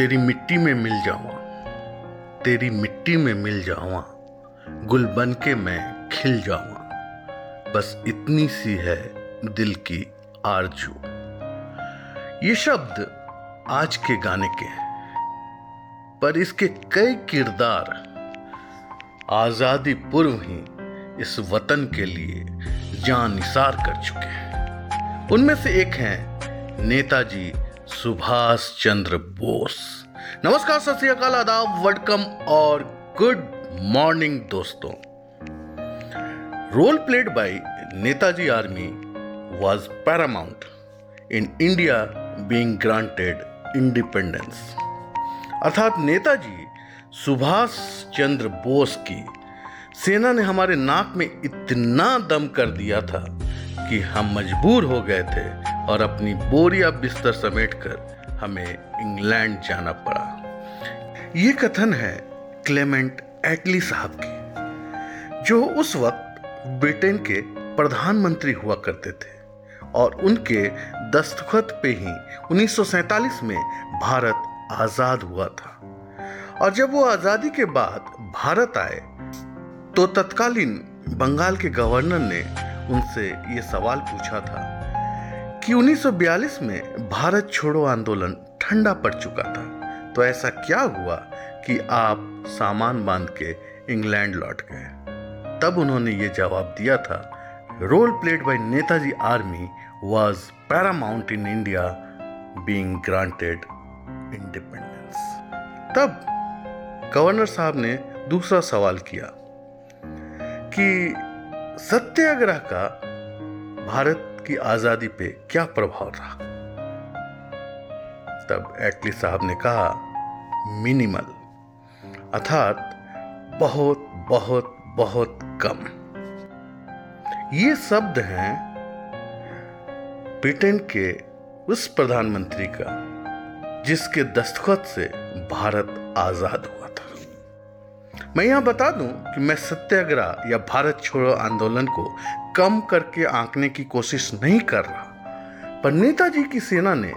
तेरी मिट्टी में मिल जावा तेरी मिट्टी में मिल जावा गुल बन के मैं खिल जावा बस इतनी सी है दिल की आरज़ू। ये शब्द आज के गाने के हैं, पर इसके कई किरदार आज़ादी पूर्व ही इस वतन के लिए जान निसार कर चुके हैं। उनमें से एक हैं नेताजी सुभाष चंद्र बोस नमस्कार, सत श्रीकाल आदाब वेलकम और गुड मॉर्निंग दोस्तों role played by Netaji army was paramount in India being granted independence. अर्थात नेताजी सुभाष चंद्र बोस की सेना ने हमारे नाक में इतना दम कर दिया था कि हम मजबूर हो गए थे और अपनी बोरिया बिस्तर समेटकर हमें इंग्लैंड जाना पड़ा। ये कथन है क्लेमेंट एटली साहब की, जो उस वक्त ब्रिटेन के प्रधानमंत्री हुआ करते थे और उनके दस्तखत पे ही 1947 में भारत आज़ाद हुआ था। और जब वो आज़ादी के बाद भारत आए तो तत्कालीन बंगाल के गवर्नर ने उनसे ये सवाल पूछा था कि 1942 में भारत छोड़ो आंदोलन ठंडा पड़ चुका था। तो ऐसा क्या हुआ कि आप सामान बाँध के इंग्लैंड लौट गए? तब उन्होंने ये जवाब दिया था role played by Netaji army was paramount in India being granted independence तब गवर्नर साहब ने दूसरा सवाल किया कि सत्याग्रह का भारत की आज़ादी पे क्या प्रभाव रहा? तब एटली साहब ने कहा मिनिमल अर्थात बहुत बहुत बहुत कम। ये शब्द हैं ब्रिटेन के उस प्रधानमंत्री का, जिसके दस्तखत से भारत आज़ाद हुआ था। मैं यहाँ बता दूँ कि मैं सत्याग्रह या भारत छोड़ो आंदोलन को कम करके आंकने की कोशिश नहीं कर रहा। पर नेताजी की सेना ने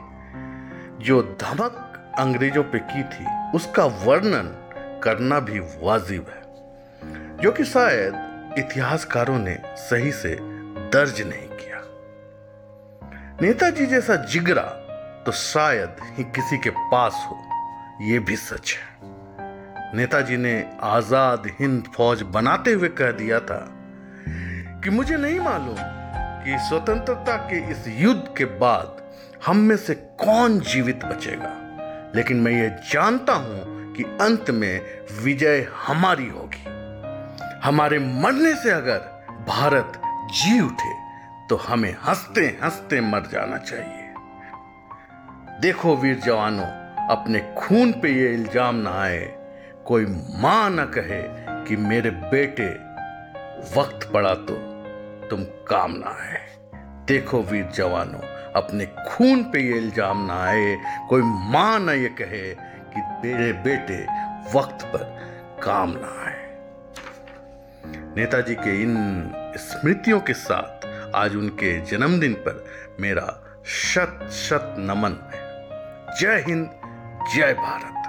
जो धमक अंग्रेज़ों पे की थी, उसका वर्णन करना भी वाजिब है, जो कि शायद इतिहासकारों ने सही से दर्ज नहीं किया। नेताजी जैसा जिगरा तो शायद ही किसी के पास हो यह भी सच है। नेताजी ने आज़ाद हिंद फौज बनाते हुए कह दिया था कि मुझे नहीं मालूम कि स्वतंत्रता के इस युद्ध के बाद हम में से कौन जीवित बचेगा। लेकिन मैं ये जानता हूँ कि अंत में विजय हमारी होगी। हमारे मरने से अगर भारत जी उठे तो हमें हँसते हँसते मर जाना चाहिए। देखो वीर जवानों, अपने खून पे ये इल्ज़ाम ना आए कोई माँ न कहे कि मेरे बेटे वक्त पड़ा तो तुम काम ना आए देखो वीर जवानों, अपने खून पे ये इल्ज़ाम ना आए। कोई माँ न ये कहे कि मेरे बेटे वक्त पर काम ना आए नेताजी के इन स्मृतियों के साथ आज उनके जन्मदिन पर मेरा शत शत नमन है। जय हिंद, जय भारत।